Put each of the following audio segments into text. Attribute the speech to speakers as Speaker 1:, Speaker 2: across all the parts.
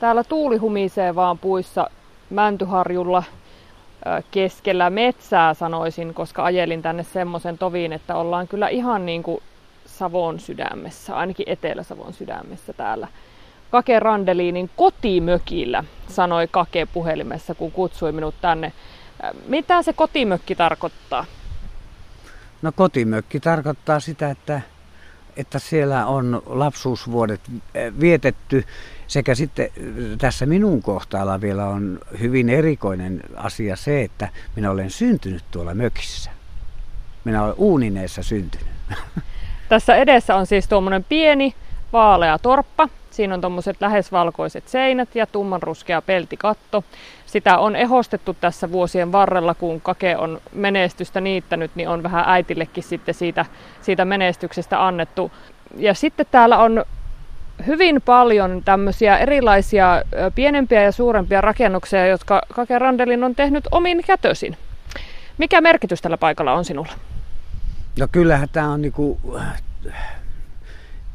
Speaker 1: Täällä tuuli humisee vaan puissa Mäntyharjulla keskellä metsää sanoisin, koska ajelin tänne semmoisen toviin, että ollaan kyllä ihan niin kuin Savon sydämessä, ainakin Etelä-Savon sydämessä täällä. Kake Randeliinin kotimökillä, sanoi Kake puhelimessa, kun kutsui minut tänne. Mitä se kotimökki tarkoittaa?
Speaker 2: No kotimökki tarkoittaa sitä, että, että siellä on lapsuusvuodet vietetty sekä sitten tässä minun kohtaalla vielä on hyvin erikoinen asia se, että minä olen syntynyt tuolla mökissä. Minä olen Uunineessa syntynyt.
Speaker 1: Tässä edessä on siis tuommoinen pieni vaalea torppa. Siinä on tuommoiset lähes valkoiset seinät ja tummanruskea peltikatto. Sitä on ehostettu tässä vuosien varrella, kun Kake on menestystä niittänyt, niin on vähän äitillekin sitten siitä, siitä menestyksestä annettu. Ja sitten täällä on hyvin paljon tämmöisiä erilaisia pienempiä ja suurempia rakennuksia, jotka Kake Randelin on tehnyt omin kätösin. Mikä merkitys tällä paikalla on sinulla?
Speaker 2: No kyllähän tämä on niinku,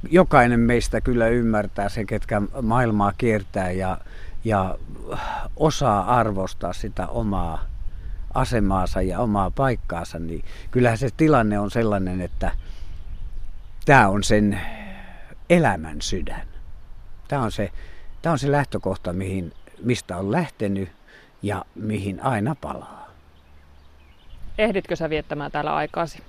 Speaker 2: jokainen meistä kyllä ymmärtää se, ketkä maailmaa kiertää ja, ja osaa arvostaa sitä omaa asemaansa ja omaa paikkaansa, niin kyllähän se tilanne on sellainen, että tämä on sen elämän sydän. Tämä on se, tämä on se lähtökohta, mihin, mistä on lähtenyt ja mihin aina palaa.
Speaker 1: Ehditkö sä viettämään täällä aikaasi?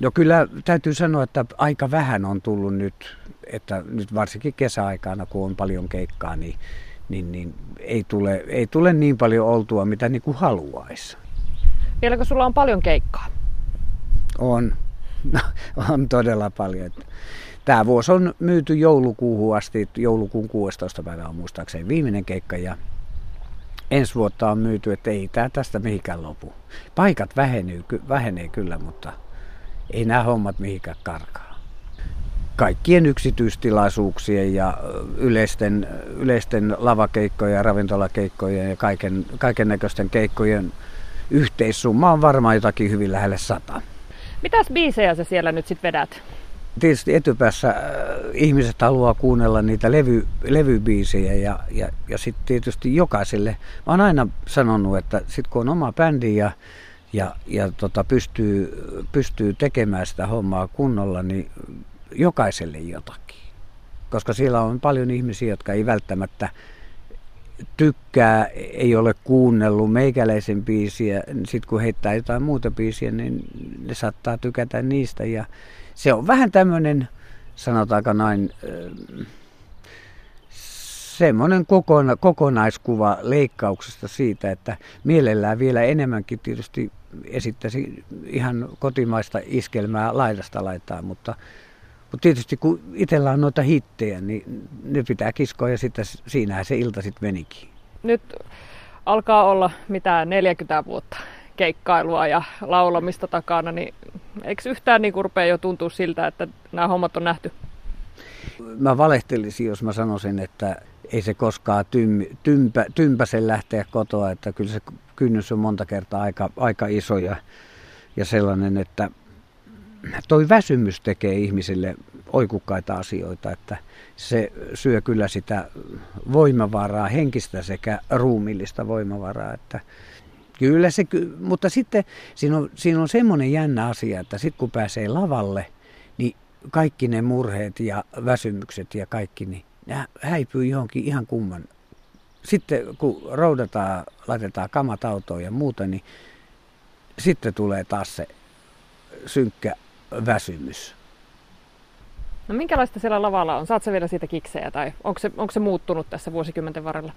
Speaker 2: No kyllä täytyy sanoa, että aika vähän on tullut nyt, että nyt varsinkin kesäaikana, kun on paljon keikkaa, niin, niin, niin ei, tule, ei tule niin paljon oltua, mitä niin kuin haluaisi.
Speaker 1: Vieläkö sulla on paljon keikkaa?
Speaker 2: On. No, on todella paljon. Tämä vuosi on myyty joulukuuhun asti. Joulukuun 16. päivä on muistaakseni viimeinen keikka ja ensi vuotta on myyty, että ei tämä tästä mihinkään lopu. Paikat vähenee, vähenee kyllä, mutta ei nämä hommat mihinkään karkaa. Kaikkien yksityistilaisuuksien ja yleisten, yleisten lavakeikkojen ja ravintolakeikkojen ja kaiken, kaiken näköisten keikkojen yhteissumma on varmaan jotakin hyvin lähelle sata.
Speaker 1: Mitäs biisejä sä siellä nyt sitten vedät?
Speaker 2: Tietysti etupäässä äh, ihmiset haluaa kuunnella niitä levy, levybiisejä ja, ja, ja sitten tietysti jokaiselle. Mä oon aina sanonut, että sitten kun on oma bändi ja ja, ja tota, pystyy, pystyy tekemään sitä hommaa kunnolla, niin jokaiselle jotakin. Koska siellä on paljon ihmisiä, jotka ei välttämättä tykkää, ei ole kuunnellut meikäläisen biisiä. Sitten kun heittää jotain muuta biisiä, niin ne saattaa tykätä niistä. Ja se on vähän tämmöinen, sanotaanko näin, semmoinen kokona, kokonaiskuva leikkauksesta siitä, että mielellään vielä enemmänkin tietysti esittäisi ihan kotimaista iskelmää laidasta laitaa, mutta, mutta tietysti kun itsellä on noita hittejä, niin ne pitää kiskoa ja sitten siinähän se ilta sitten menikin.
Speaker 1: Nyt alkaa olla mitä 40 vuotta keikkailua ja laulamista takana, niin eikö yhtään niin rupea jo tuntua siltä, että nämä hommat on nähty?
Speaker 2: Mä valehtelisin, jos mä sanoisin, että ei se koskaan tym, tympä, tympäsen lähteä kotoa, että kyllä se kynnys on monta kertaa aika, aika iso ja, ja sellainen, että toi väsymys tekee ihmisille oikukkaita asioita, että se syö kyllä sitä voimavaraa, henkistä sekä ruumillista voimavaraa, että kyllä se, mutta sitten siinä on, siinä on semmoinen jännä asia, että sitten kun pääsee lavalle, niin kaikki ne murheet ja väsymykset ja kaikki, niin ne häipyy johonkin ihan kumman. Sitten kun roudataan, laitetaan kamat autoon ja muuta, niin sitten tulee taas se synkkä väsymys.
Speaker 1: No minkälaista siellä lavalla on? Saatko vielä siitä kiksejä tai onko se, onko se muuttunut tässä vuosikymmenten varrella?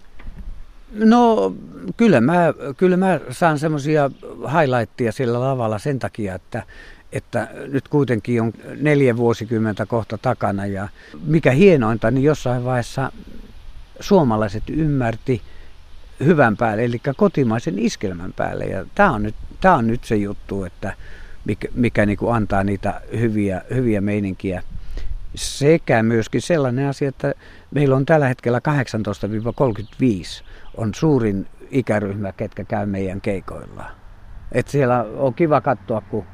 Speaker 2: No kyllä mä, kyllä mä saan semmoisia highlightteja siellä lavalla sen takia, että että nyt kuitenkin on neljä vuosikymmentä kohta takana ja mikä hienointa, niin jossain vaiheessa suomalaiset ymmärti hyvän päälle, eli kotimaisen iskelmän päälle. Ja tämä on nyt, tämä on nyt se juttu, että mikä, mikä niin kuin antaa niitä hyviä, hyviä meininkiä. Sekä myöskin sellainen asia, että meillä on tällä hetkellä 18-35 on suurin ikäryhmä, ketkä käy meidän keikoilla. Et siellä on kiva katsoa, kun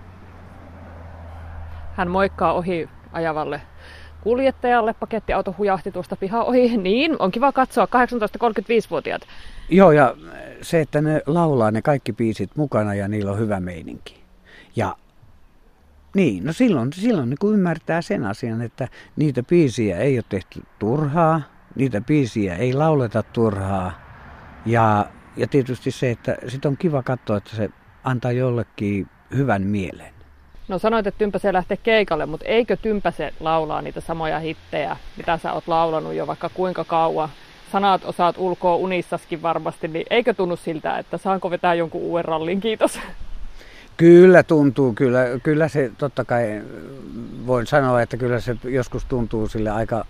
Speaker 1: hän moikkaa ohi ajavalle kuljettajalle. Pakettiauto hujahti tuosta pihaa ohi. Niin, on kiva katsoa 18-35-vuotiaat.
Speaker 2: Joo, ja se, että ne laulaa ne kaikki biisit mukana ja niillä on hyvä meininki. Ja niin, no silloin, silloin niin ymmärtää sen asian, että niitä biisiä ei ole tehty turhaa, niitä biisiä ei lauleta turhaa. Ja, ja tietysti se, että sit on kiva katsoa, että se antaa jollekin hyvän mielen.
Speaker 1: No sanoit, että Tympäse lähtee keikalle, mutta eikö Tympäse laulaa niitä samoja hittejä, mitä sä oot laulanut jo vaikka kuinka kauan? Sanat osaat ulkoa unissaskin varmasti, niin eikö tunnu siltä, että saanko vetää jonkun uuden rallin? Kiitos.
Speaker 2: Kyllä tuntuu, kyllä, kyllä se totta kai voin sanoa, että kyllä se joskus tuntuu sille aika,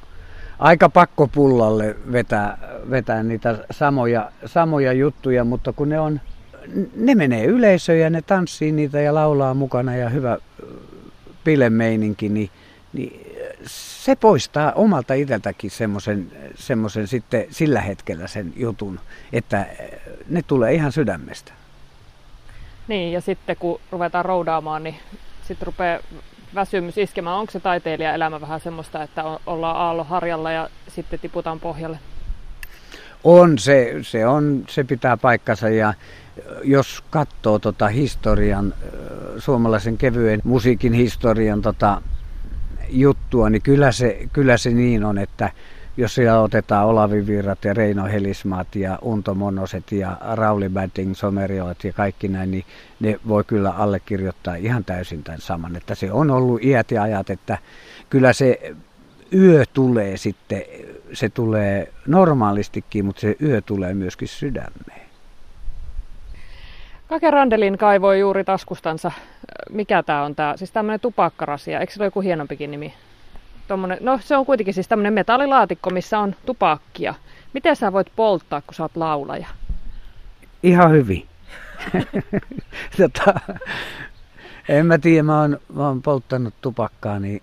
Speaker 2: aika pakkopullalle vetää, vetää niitä samoja, samoja juttuja, mutta kun ne on, ne menee yleisöön ja ne tanssii niitä ja laulaa mukana ja hyvä pilemeininki, niin, niin se poistaa omalta itseltäkin semmoisen, semmoisen sitten sillä hetkellä sen jutun, että ne tulee ihan sydämestä.
Speaker 1: Niin, ja sitten kun ruvetaan roudaamaan, niin sitten rupeaa väsymys iskemään. Onko se taiteilija elämä vähän semmoista, että ollaan aallon harjalla ja sitten tiputaan pohjalle?
Speaker 2: On, se, se, on, se pitää paikkansa ja jos katsoo tota historian, suomalaisen kevyen musiikin historian tota juttua, niin kyllä se, kyllä se niin on, että jos siellä otetaan Olavi Virrat ja Reino Helismaat ja Unto Monoset ja Rauli Batting, Somerioit ja kaikki näin, niin ne voi kyllä allekirjoittaa ihan täysin tämän saman. Että se on ollut iät ja ajat, että kyllä se yö tulee sitten, se tulee normaalistikin, mutta se yö tulee myöskin sydämeen.
Speaker 1: Kake Randelin kaivoi juuri taskustansa. Mikä tämä on tämä? Siis tämmöinen tupakkarasia. Eikö se ole joku hienompikin nimi? Tommonen, no se on kuitenkin siis tämmöinen metallilaatikko, missä on tupakkia. Miten sä voit polttaa, kun sä oot laulaja?
Speaker 2: Ihan hyvin. tota, en mä tiedä, mä oon, mä oon polttanut tupakkaa, niin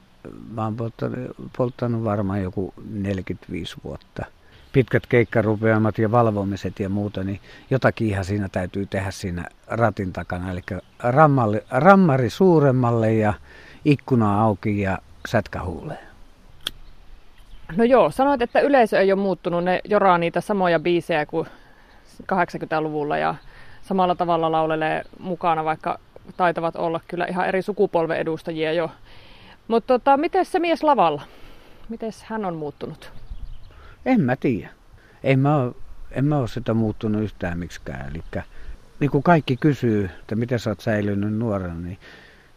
Speaker 2: mä oon polttanut, polttanut varmaan joku 45 vuotta. Pitkät keikkarupeamat ja valvomiset ja muuta, niin jotakin ihan siinä täytyy tehdä siinä ratin takana. Eli rammari, rammari suuremmalle ja ikkuna auki ja sätkä huuleen.
Speaker 1: No joo, sanoit, että yleisö ei ole muuttunut. Ne joraa niitä samoja biisejä kuin 80-luvulla ja samalla tavalla laulelee mukana, vaikka taitavat olla kyllä ihan eri sukupolven edustajia jo. Mutta tota, miten se mies lavalla? Miten hän on muuttunut?
Speaker 2: En mä tiedä. En mä, en mä ole sitä muuttunut yhtään miksikään. Eli niin kuin kaikki kysyy, että miten sä oot säilynyt nuorena, niin,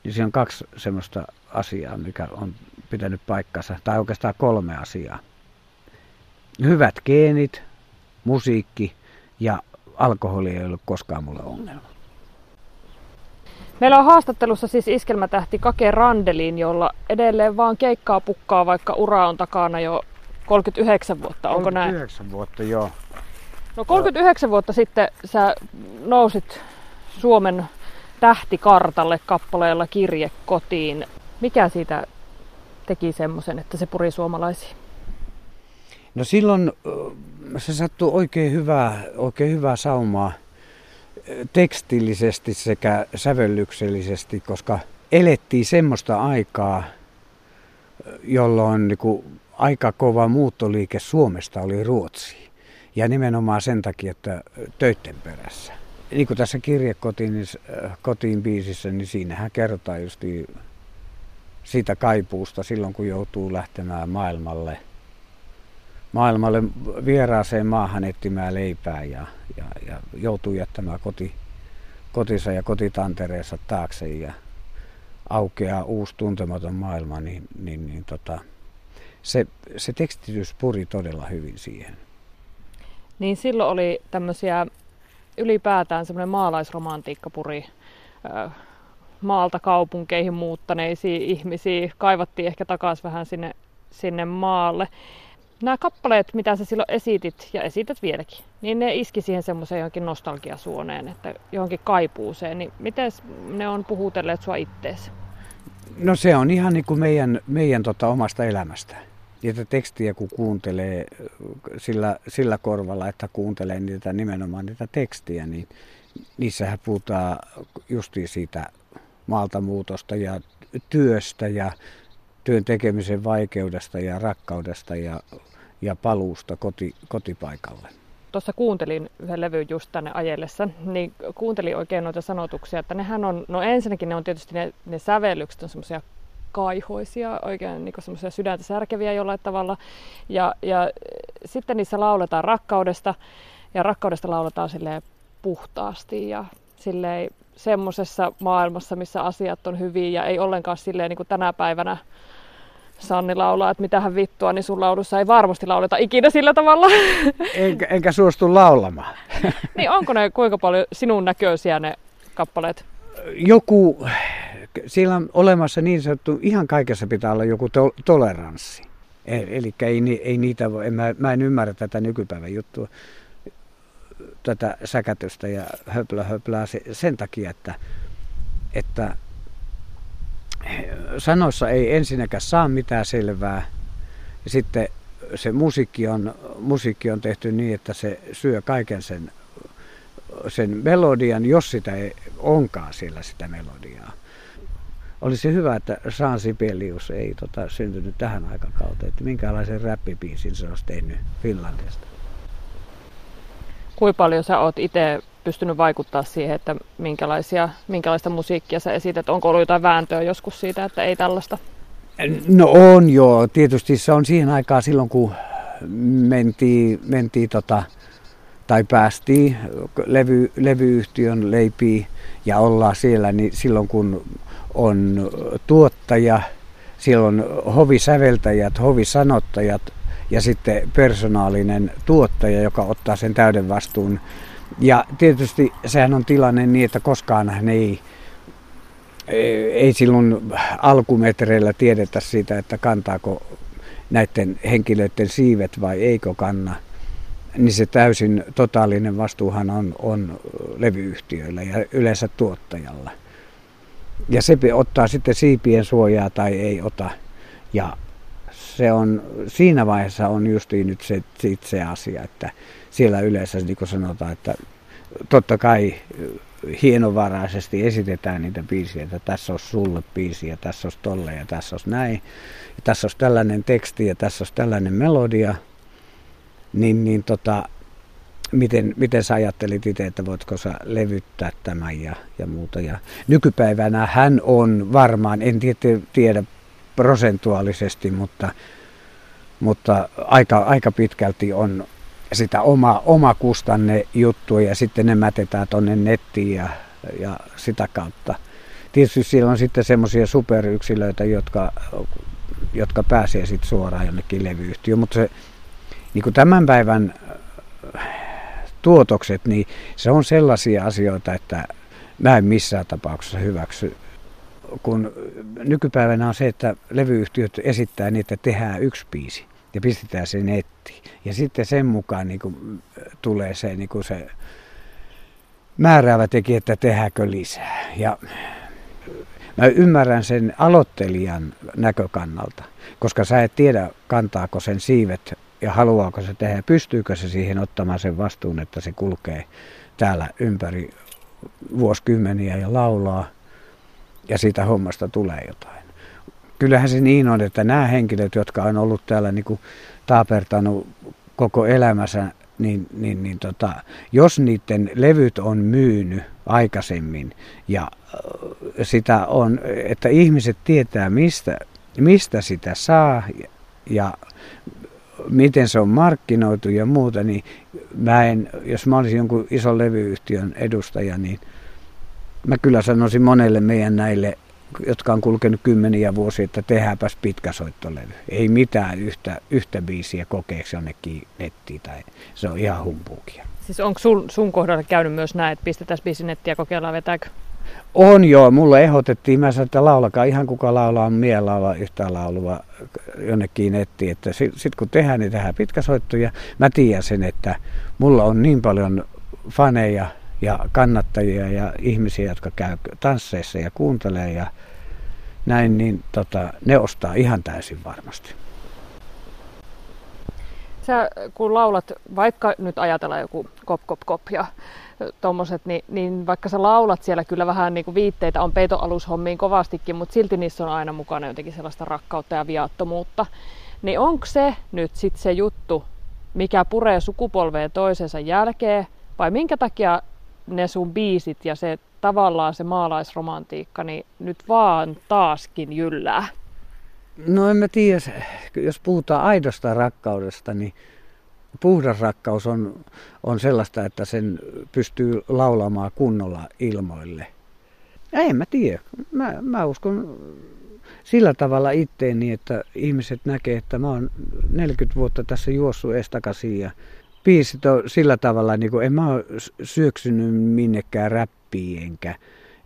Speaker 2: niin siinä on kaksi semmoista asiaa, mikä on pitänyt paikkansa, tai oikeastaan kolme asiaa. Hyvät geenit, musiikki ja alkoholi ei ollut koskaan mulle ongelma.
Speaker 1: Meillä on haastattelussa siis iskelmätähti Kake Randelin, jolla edelleen vaan keikkaa pukkaa, vaikka ura on takana jo 39 vuotta, onko
Speaker 2: 39
Speaker 1: näin?
Speaker 2: vuotta, joo.
Speaker 1: No 39 vuotta sitten sä nousit Suomen tähtikartalle kappaleella Kirje kotiin. Mikä siitä teki semmoisen, että se puri suomalaisiin?
Speaker 2: No silloin se sattui oikein hyvää, oikein hyvää saumaa tekstillisesti sekä sävellyksellisesti, koska elettiin semmoista aikaa, jolloin niin kuin aika kova muuttoliike Suomesta oli Ruotsi. Ja nimenomaan sen takia, että töitten perässä. Niin kuin tässä kirjekotiin niin, kotiin biisissä, niin siinähän kerrotaan just siitä kaipuusta silloin, kun joutuu lähtemään maailmalle, maailmalle vieraaseen maahan etsimään leipää ja, ja, ja joutuu jättämään koti, kotinsa ja kotitantereensa taakse ja aukeaa uusi tuntematon maailma, niin, niin, niin tota, se, se tekstitys puri todella hyvin siihen.
Speaker 1: Niin silloin oli tämmöisiä ylipäätään semmoinen maalaisromantiikka puri maalta kaupunkeihin muuttaneisiin ihmisiin. Kaivattiin ehkä takaisin vähän sinne, sinne maalle. Nämä kappaleet, mitä sä silloin esitit ja esität vieläkin, niin ne iski siihen semmoiseen johonkin nostalgiasuoneen, että johonkin kaipuuseen. Niin miten ne on puhutelleet sua ittees?
Speaker 2: No se on ihan niin kuin meidän, meidän tota omasta elämästä. Niitä tekstiä kun kuuntelee sillä, sillä korvalla, että kuuntelee niitä nimenomaan niitä tekstiä, niin niissähän puhutaan justiin siitä maalta muutosta ja työstä ja työn tekemisen vaikeudesta ja rakkaudesta ja, ja paluusta koti, kotipaikalle.
Speaker 1: Tuossa kuuntelin yhden levyn just tänne ajellessa, niin kuuntelin oikein noita sanotuksia, että nehän on, no ensinnäkin ne on tietysti ne, ne sävellykset on semmoisia kaihoisia, oikein niin semmoisia sydäntä särkeviä jollain tavalla. Ja, ja sitten niissä lauletaan rakkaudesta, ja rakkaudesta lauletaan silleen puhtaasti ja silleen semmoisessa maailmassa, missä asiat on hyviä ja ei ollenkaan silleen niin kuin tänä päivänä Sanni laulaa, että mitähän vittua, niin sun laulussa ei varmasti lauleta ikinä sillä tavalla.
Speaker 2: Enkä, enkä suostu laulamaan.
Speaker 1: niin onko ne kuinka paljon sinun näköisiä ne kappaleet?
Speaker 2: Joku, siellä on olemassa niin sanottu, ihan kaikessa pitää olla joku to- toleranssi. E, eli ei, ei niitä voi, en, mä, mä en ymmärrä tätä nykypäivän juttua, tätä säkätystä ja höplä höplää sen takia, että, että sanoissa ei ensinnäkään saa mitään selvää. Ja sitten se musiikki on, musiikki on tehty niin, että se syö kaiken sen, sen melodian, jos sitä ei onkaan siellä sitä melodiaa. Olisi hyvä, että Saan Sibelius ei tota, syntynyt tähän aikakauteen, että minkälaisen räppipiisin se olisi tehnyt Finlandista.
Speaker 1: Kuinka paljon sä oot itse pystynyt vaikuttaa siihen, että minkälaisia, minkälaista musiikkia sä esität? Onko ollut jotain vääntöä joskus siitä, että ei tällaista?
Speaker 2: No on joo. Tietysti se on siihen aikaan silloin, kun mentiin, mentiin tota, tai päästiin levy, levyyhtiön leipiin ja ollaan siellä, niin silloin kun on tuottaja, silloin hovisäveltäjät, hovisanottajat ja sitten personaalinen tuottaja, joka ottaa sen täyden vastuun ja tietysti sehän on tilanne niin, että koskaan hän ei, ei silloin alkumetreillä tiedetä siitä, että kantaako näiden henkilöiden siivet vai eikö kanna. Niin se täysin totaalinen vastuuhan on, on levyyhtiöillä ja yleensä tuottajalla. Ja se ottaa sitten siipien suojaa tai ei ota. Ja se on, siinä vaiheessa on justiin nyt se, se asia, että siellä yleensä niin kuin sanotaan, että totta kai hienovaraisesti esitetään niitä biisiä, että tässä on sulle biisi ja tässä on tolle ja tässä on näin. Ja tässä on tällainen teksti ja tässä on tällainen melodia. Niin, niin tota, miten, miten sä ajattelit itse, että voitko sä levyttää tämän ja, ja muuta. Ja nykypäivänä hän on varmaan, en tiedä, tiedä prosentuaalisesti, mutta, mutta aika, aika pitkälti on sitä oma, oma kustanne juttua ja sitten ne mätetään tuonne nettiin ja, ja sitä kautta. Tietysti siellä on sitten semmoisia superyksilöitä, jotka, jotka pääsee sitten suoraan jonnekin levyyhtiöön, mutta se niin kuin tämän päivän tuotokset, niin se on sellaisia asioita, että mä en missään tapauksessa hyväksy kun nykypäivänä on se, että levyyhtiöt esittää niin, että tehdään yksi biisi ja pistetään se nettiin. Ja sitten sen mukaan niin kuin, tulee se, niin kuin se määräävä tekijä, että tehdäänkö lisää. Ja mä ymmärrän sen aloittelijan näkökannalta, koska sä et tiedä, kantaako sen siivet ja haluaako se tehdä, pystyykö se siihen ottamaan sen vastuun, että se kulkee täällä ympäri vuosikymmeniä ja laulaa ja siitä hommasta tulee jotain. Kyllähän se niin on, että nämä henkilöt, jotka on ollut täällä niin kuin taapertanut koko elämänsä, niin, niin, niin tota, jos niiden levyt on myynyt aikaisemmin ja sitä on, että ihmiset tietää mistä, mistä sitä saa ja miten se on markkinoitu ja muuta, niin mä en, jos mä olisin jonkun ison levyyhtiön edustaja, niin mä kyllä sanoisin monelle meidän näille, jotka on kulkenut kymmeniä vuosia, että tehdäänpäs pitkä soittolevy. Ei mitään yhtä, yhtä biisiä kokeeksi jonnekin nettiin tai se on ihan humpuukia.
Speaker 1: Siis onko sun, sun kohdalla käynyt myös näin, että pistetään biisi nettiä ja kokeillaan vetääkö?
Speaker 2: On joo, mulle ehdotettiin, mä sanoin, että laulakaa ihan kuka laulaa, mie laulaa yhtä laulua jonnekin nettiin. Että sit kun tehdään, niin tehdään pitkäsoittoja. Mä tiedän sen, että mulla on niin paljon faneja ja kannattajia ja ihmisiä, jotka käy tansseissa ja kuuntelee ja näin, niin tota, ne ostaa ihan täysin varmasti.
Speaker 1: Sä kun laulat, vaikka nyt ajatellaan joku kop kop kop ja tommoset, niin, niin, vaikka sä laulat siellä kyllä vähän niin kuin viitteitä on peitoalushommiin kovastikin, mutta silti niissä on aina mukana jotenkin sellaista rakkautta ja viattomuutta. Niin onko se nyt sitten se juttu, mikä puree sukupolveen toisensa jälkeen, vai minkä takia ne sun biisit ja se tavallaan se maalaisromantiikka, niin nyt vaan taaskin jyllää?
Speaker 2: No en mä tiedä, jos puhutaan aidosta rakkaudesta, niin puhdas rakkaus on, on sellaista, että sen pystyy laulamaan kunnolla ilmoille. Ja en mä tiedä. Mä, mä uskon sillä tavalla itteeni, että ihmiset näkee, että mä oon 40 vuotta tässä juossut estakasiin ja biisit on sillä tavalla, niin kuin en mä ole syöksynyt minnekään räppiin enkä,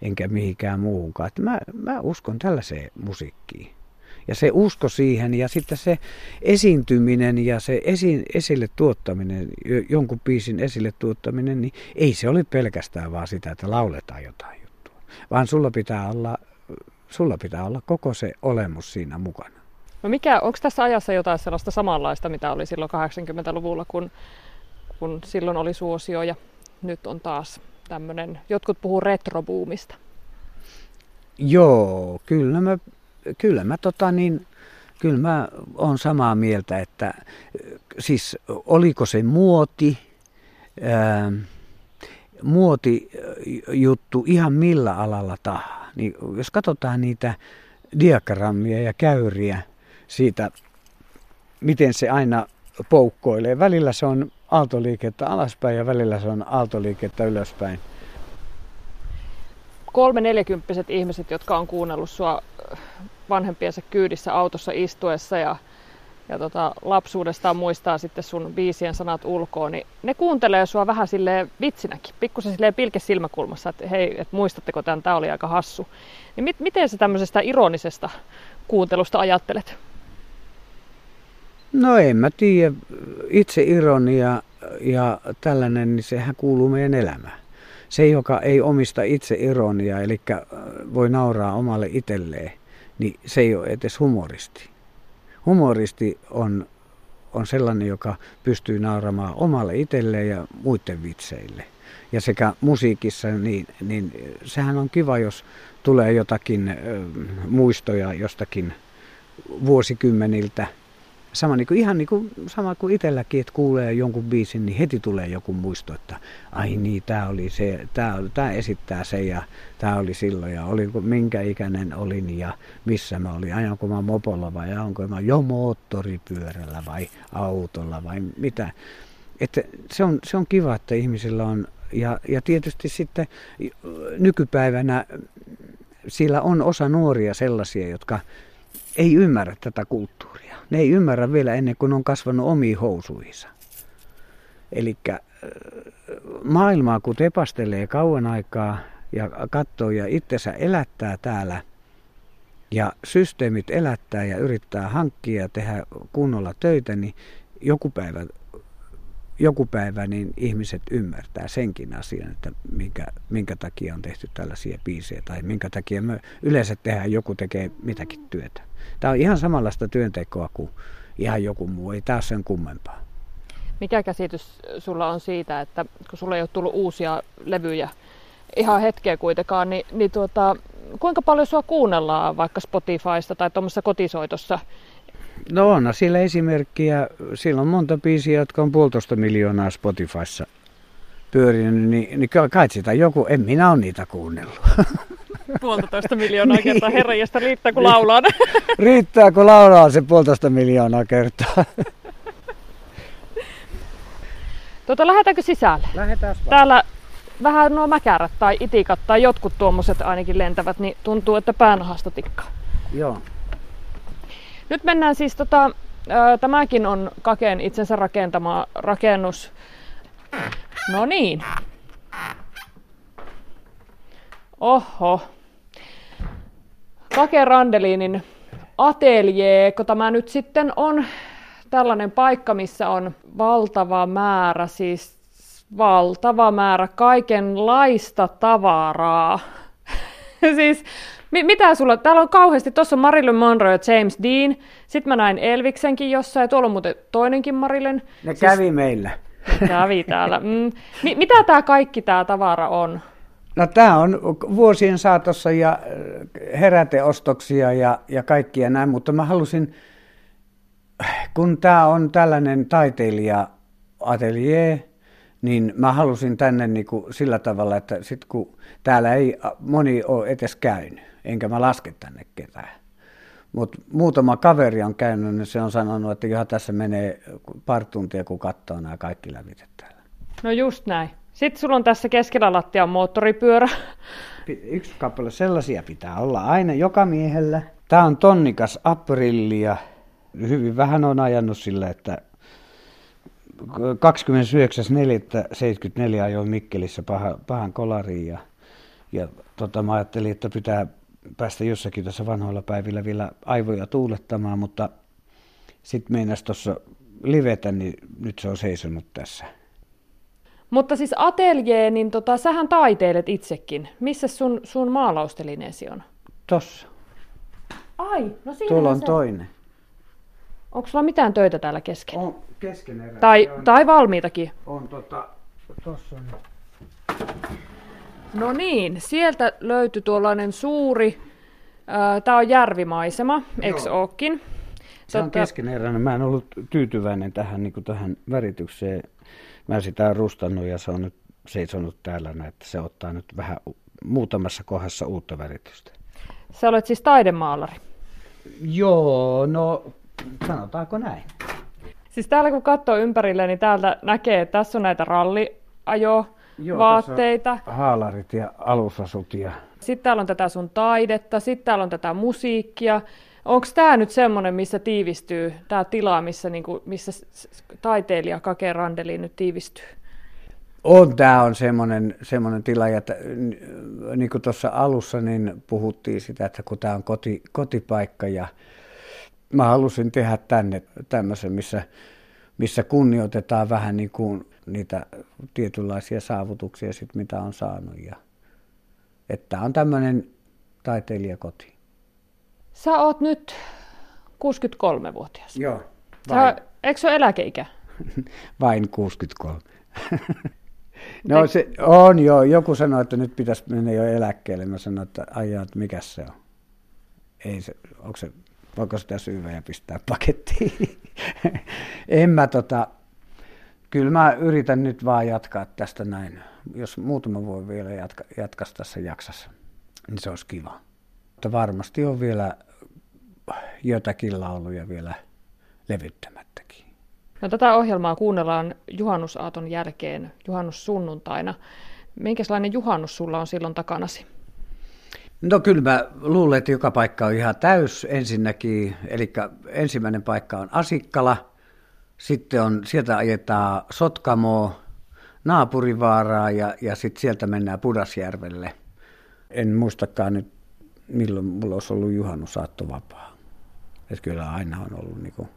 Speaker 2: enkä mihinkään muuhunkaan. Että mä, mä uskon tällaiseen musiikkiin. Ja se usko siihen ja sitten se esiintyminen ja se esi, esille tuottaminen, jonkun biisin esille tuottaminen, niin ei se ole pelkästään vaan sitä, että lauletaan jotain juttua. Vaan sulla pitää olla, sulla pitää olla koko se olemus siinä mukana.
Speaker 1: No mikä, onko tässä ajassa jotain sellaista samanlaista, mitä oli silloin 80-luvulla, kun, kun silloin oli suosio ja nyt on taas tämmöinen, jotkut puhuu retrobuumista?
Speaker 2: Joo, kyllä mä kyllä mä tota niin, kyllä mä on samaa mieltä, että siis oliko se muoti, ää, muoti juttu ihan millä alalla tahansa. Niin jos katsotaan niitä diagrammia ja käyriä siitä, miten se aina poukkoilee. Välillä se on aaltoliikettä alaspäin ja välillä se on aaltoliikettä ylöspäin.
Speaker 1: Kolme neljäkymppiset ihmiset, jotka on kuunnellut sua vanhempiensa kyydissä autossa istuessa ja, ja tota, lapsuudestaan muistaa sitten sun biisien sanat ulkoa, niin ne kuuntelee sua vähän silleen vitsinäkin, pikkusen silleen pilke silmäkulmassa, että hei, että muistatteko tämän, tämä oli aika hassu. Niin mit, miten sä tämmöisestä ironisesta kuuntelusta ajattelet?
Speaker 2: No en mä tiedä. Itse ironia ja tällainen, niin sehän kuuluu meidän elämään. Se, joka ei omista itse ironiaa, eli voi nauraa omalle itselleen, niin se ei ole edes humoristi. Humoristi on, on sellainen, joka pystyy nauramaan omalle itselleen ja muiden vitseille. Ja sekä musiikissa, niin, niin sehän on kiva, jos tulee jotakin ö, muistoja jostakin vuosikymmeniltä – Sama, niin kuin, ihan niin kuin, sama kuin itselläkin, että kuulee jonkun biisin, niin heti tulee joku muisto, että ai niin, tämä oli se, tämä, tämä esittää se ja tämä oli silloin ja oli, minkä ikäinen olin ja missä mä olin, ajanko mä mopolla vai ajanko mä jo moottoripyörällä vai autolla vai mitä. Että se, on, se on kiva, että ihmisillä on, ja, ja tietysti sitten nykypäivänä sillä on osa nuoria sellaisia, jotka ei ymmärrä tätä kulttuuria. Ne ei ymmärrä vielä ennen kuin on kasvanut omiin housuihinsa. Eli äh, maailmaa kun tepastelee kauan aikaa ja katsoo ja itsensä elättää täällä ja systeemit elättää ja yrittää hankkia ja tehdä kunnolla töitä, niin joku päivä joku päivä niin ihmiset ymmärtää senkin asian, että minkä, minkä takia on tehty tällaisia biisejä tai minkä takia me yleensä tehdään, joku tekee mitäkin työtä. Tämä on ihan samanlaista työntekoa kuin ihan joku muu, ei tämä sen kummempaa.
Speaker 1: Mikä käsitys sulla on siitä, että kun sulla ei ole tullut uusia levyjä ihan hetkeä kuitenkaan, niin, niin tuota, kuinka paljon sua kuunnellaan vaikka Spotifysta tai tuommoisessa kotisoitossa
Speaker 2: No on sillä esimerkkiä. Sillä on monta biisiä, jotka on puolitoista miljoonaa Spotifyssa pyörinyt, niin, niin kai sitä joku, en minä ole niitä kuunnellut.
Speaker 1: Puolitoista miljoonaa kertaa, herra, josta riittää kun laulaa.
Speaker 2: riittää kun laulaa se puolitoista miljoonaa kertaa.
Speaker 1: Tuota, lähdetäänkö sisälle?
Speaker 2: Lähdetään vaan.
Speaker 1: Täällä vähän nuo mäkärät tai itikat tai jotkut tuommoiset ainakin lentävät, niin tuntuu, että päänahasta tikkaa.
Speaker 2: Joo.
Speaker 1: Nyt mennään siis, tota, tämäkin on Kaken itsensä rakentama rakennus. No niin. Oho. Kake Randelinin ateljeeko tämä nyt sitten on tällainen paikka, missä on valtava määrä, siis valtava määrä kaikenlaista tavaraa. siis Mi- mitä sulla? Täällä on kauheasti. Tuossa on Marilyn Monroe ja James Dean. Sitten mä näin Elviksenkin jossain. Tuolla on muuten toinenkin Marilyn.
Speaker 2: Ne siis... kävi meillä.
Speaker 1: Kävi täällä. Mm. Mitä tämä kaikki tämä tavara on?
Speaker 2: No tämä on vuosien saatossa ja äh, heräteostoksia ja, ja kaikkia näin, mutta mä halusin, kun tämä on tällainen taiteilija atelier, niin mä halusin tänne niin kuin sillä tavalla, että sit kun täällä ei moni ole edes käynyt, enkä mä laske tänne ketään. Mutta muutama kaveri on käynyt, niin se on sanonut, että ihan tässä menee pari tuntia, kun katsoo nämä kaikki lävit täällä.
Speaker 1: No just näin. Sitten sulla on tässä keskellä lattian moottoripyörä.
Speaker 2: Yksi kappale sellaisia pitää olla aina joka miehellä. Tämä on tonnikas aprilli ja hyvin vähän on ajanut sillä, että 29.4.74 ajoin Mikkelissä pahan, pahan kolariin ja, ja tota, mä ajattelin, että pitää päästä jossakin tässä vanhoilla päivillä vielä aivoja tuulettamaan, mutta sitten meinas tuossa livetä, niin nyt se on seisonut tässä.
Speaker 1: Mutta siis atelier, niin tota, sähän taiteilet itsekin. Missä sun, sun maalaustelineesi on?
Speaker 2: Tossa.
Speaker 1: Ai, no siinä
Speaker 2: Tuolla on
Speaker 1: se.
Speaker 2: toinen.
Speaker 1: Onko sulla mitään töitä täällä kesken?
Speaker 2: On keskeneräisiä.
Speaker 1: Tai,
Speaker 2: on,
Speaker 1: tai valmiitakin?
Speaker 2: on tota, tossa on.
Speaker 1: No niin, sieltä löytyi tuollainen suuri, tämä on järvimaisema, eikö ookin?
Speaker 2: Se on keskeneräinen. Mä en ollut tyytyväinen tähän, niin tähän väritykseen. Mä sitä olen rustannut ja se on nyt seisonut täällä, että se ottaa nyt vähän muutamassa kohdassa uutta väritystä.
Speaker 1: Sä olet siis taidemaalari.
Speaker 2: Joo, no sanotaanko näin.
Speaker 1: Siis täällä kun katsoo ympärille, niin täältä näkee, että tässä on näitä ralliajo vaatteita.
Speaker 2: Haalarit ja alusasut ja
Speaker 1: Sitten täällä on tätä sun taidetta, sitten täällä on tätä musiikkia. Onko tämä nyt semmoinen, missä tiivistyy, tämä tila, missä, niinku, missä taiteilija Kake Randeli nyt tiivistyy?
Speaker 2: On, tämä on semmoinen, semmoinen tila, ja t- niin kuin tuossa alussa niin puhuttiin sitä, että kun tämä on koti, kotipaikka ja mä halusin tehdä tänne tämmöisen, missä, missä kunnioitetaan vähän niin kuin niitä tietynlaisia saavutuksia, sit, mitä on saanut. Ja, että on tämmöinen taiteilijakoti.
Speaker 1: Sä oot nyt 63-vuotias.
Speaker 2: Joo,
Speaker 1: Sä, eikö se ole eläkeikä?
Speaker 2: vain 63. No se on joo, joku sanoi, että nyt pitäisi mennä jo eläkkeelle. Mä sanoin, että ajaa, että mikä se on. Ei se, onko se, voiko sitä syyvä ja pistää pakettiin? en mä tota, kyllä mä yritän nyt vaan jatkaa tästä näin. Jos muutama voi vielä jatka, jatkaa tässä jaksassa, niin se olisi kiva. Mutta varmasti on vielä jotakin lauluja vielä levyttämättäkin.
Speaker 1: No, tätä ohjelmaa kuunnellaan juhannusaaton jälkeen, juhannussunnuntaina. Minkälainen juhannus sulla on silloin takanasi?
Speaker 2: No kyllä mä luulen, että joka paikka on ihan täys ensinnäkin. Eli ensimmäinen paikka on Asikkala, sitten on, sieltä ajetaan Sotkamoa, Naapurivaaraa ja, ja sitten sieltä mennään Pudasjärvelle. En muistakaan nyt, milloin mulla olisi ollut juhannusaatto vapaa. Et kyllä aina on ollut niin kuin,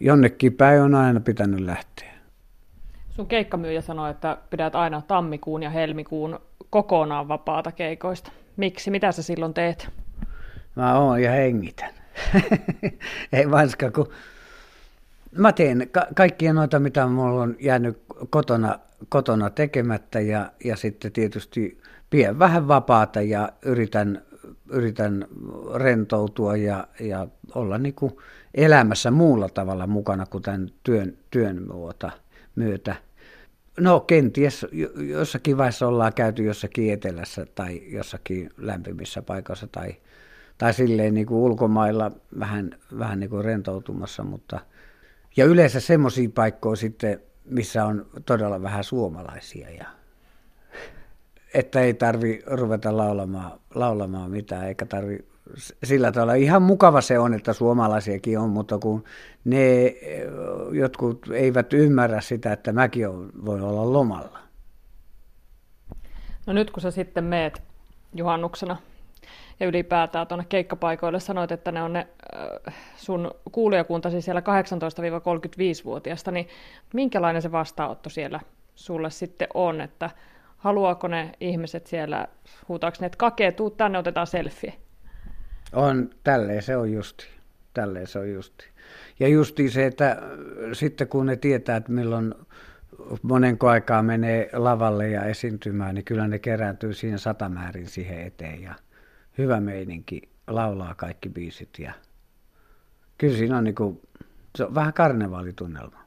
Speaker 2: jonnekin päin on aina pitänyt lähteä.
Speaker 1: Sun keikkamyyjä sanoi, että pidät aina tammikuun ja helmikuun kokonaan vapaata keikoista. Miksi? Mitä sä silloin teet?
Speaker 2: Mä oon ja hengitän. Ei vanska, kun mä teen ka- kaikkia noita, mitä mulla on jäänyt kotona, kotona tekemättä ja, ja sitten tietysti pien vähän vapaata ja yritän, yritän rentoutua ja, ja olla niin kuin elämässä muulla tavalla mukana kuin tämän työn, työn myötä. No kenties jo- jossakin vaiheessa ollaan käyty jossakin etelässä tai jossakin lämpimissä paikoissa tai, tai silleen niin kuin ulkomailla vähän, vähän niin kuin rentoutumassa, mutta ja yleensä semmoisia paikkoja sitten, missä on todella vähän suomalaisia ja että ei tarvi ruveta laulamaan, laulamaan mitään, eikä tarvi sillä tavalla. Ihan mukava se on, että suomalaisiakin on, mutta kun ne jotkut eivät ymmärrä sitä, että mäkin on, voin olla lomalla.
Speaker 1: No nyt kun sä sitten meet juhannuksena ja ylipäätään tuonne keikkapaikoille sanoit, että ne on ne äh, sun kuulijakuntasi siellä 18-35-vuotiaasta, niin minkälainen se vastaanotto siellä sulle sitten on, että haluaako ne ihmiset siellä, huutaako ne, että kake, tuu tänne, otetaan selfie.
Speaker 2: On, tälleen se on justi. Tälleen se on justi. Ja justi se, että sitten kun ne tietää, että milloin monenko aikaa menee lavalle ja esiintymään, niin kyllä ne kerääntyy siinä satamäärin siihen eteen ja hyvä meininki, laulaa kaikki biisit ja kyllä siinä on, niin kuin, se on vähän karnevaalitunnelma.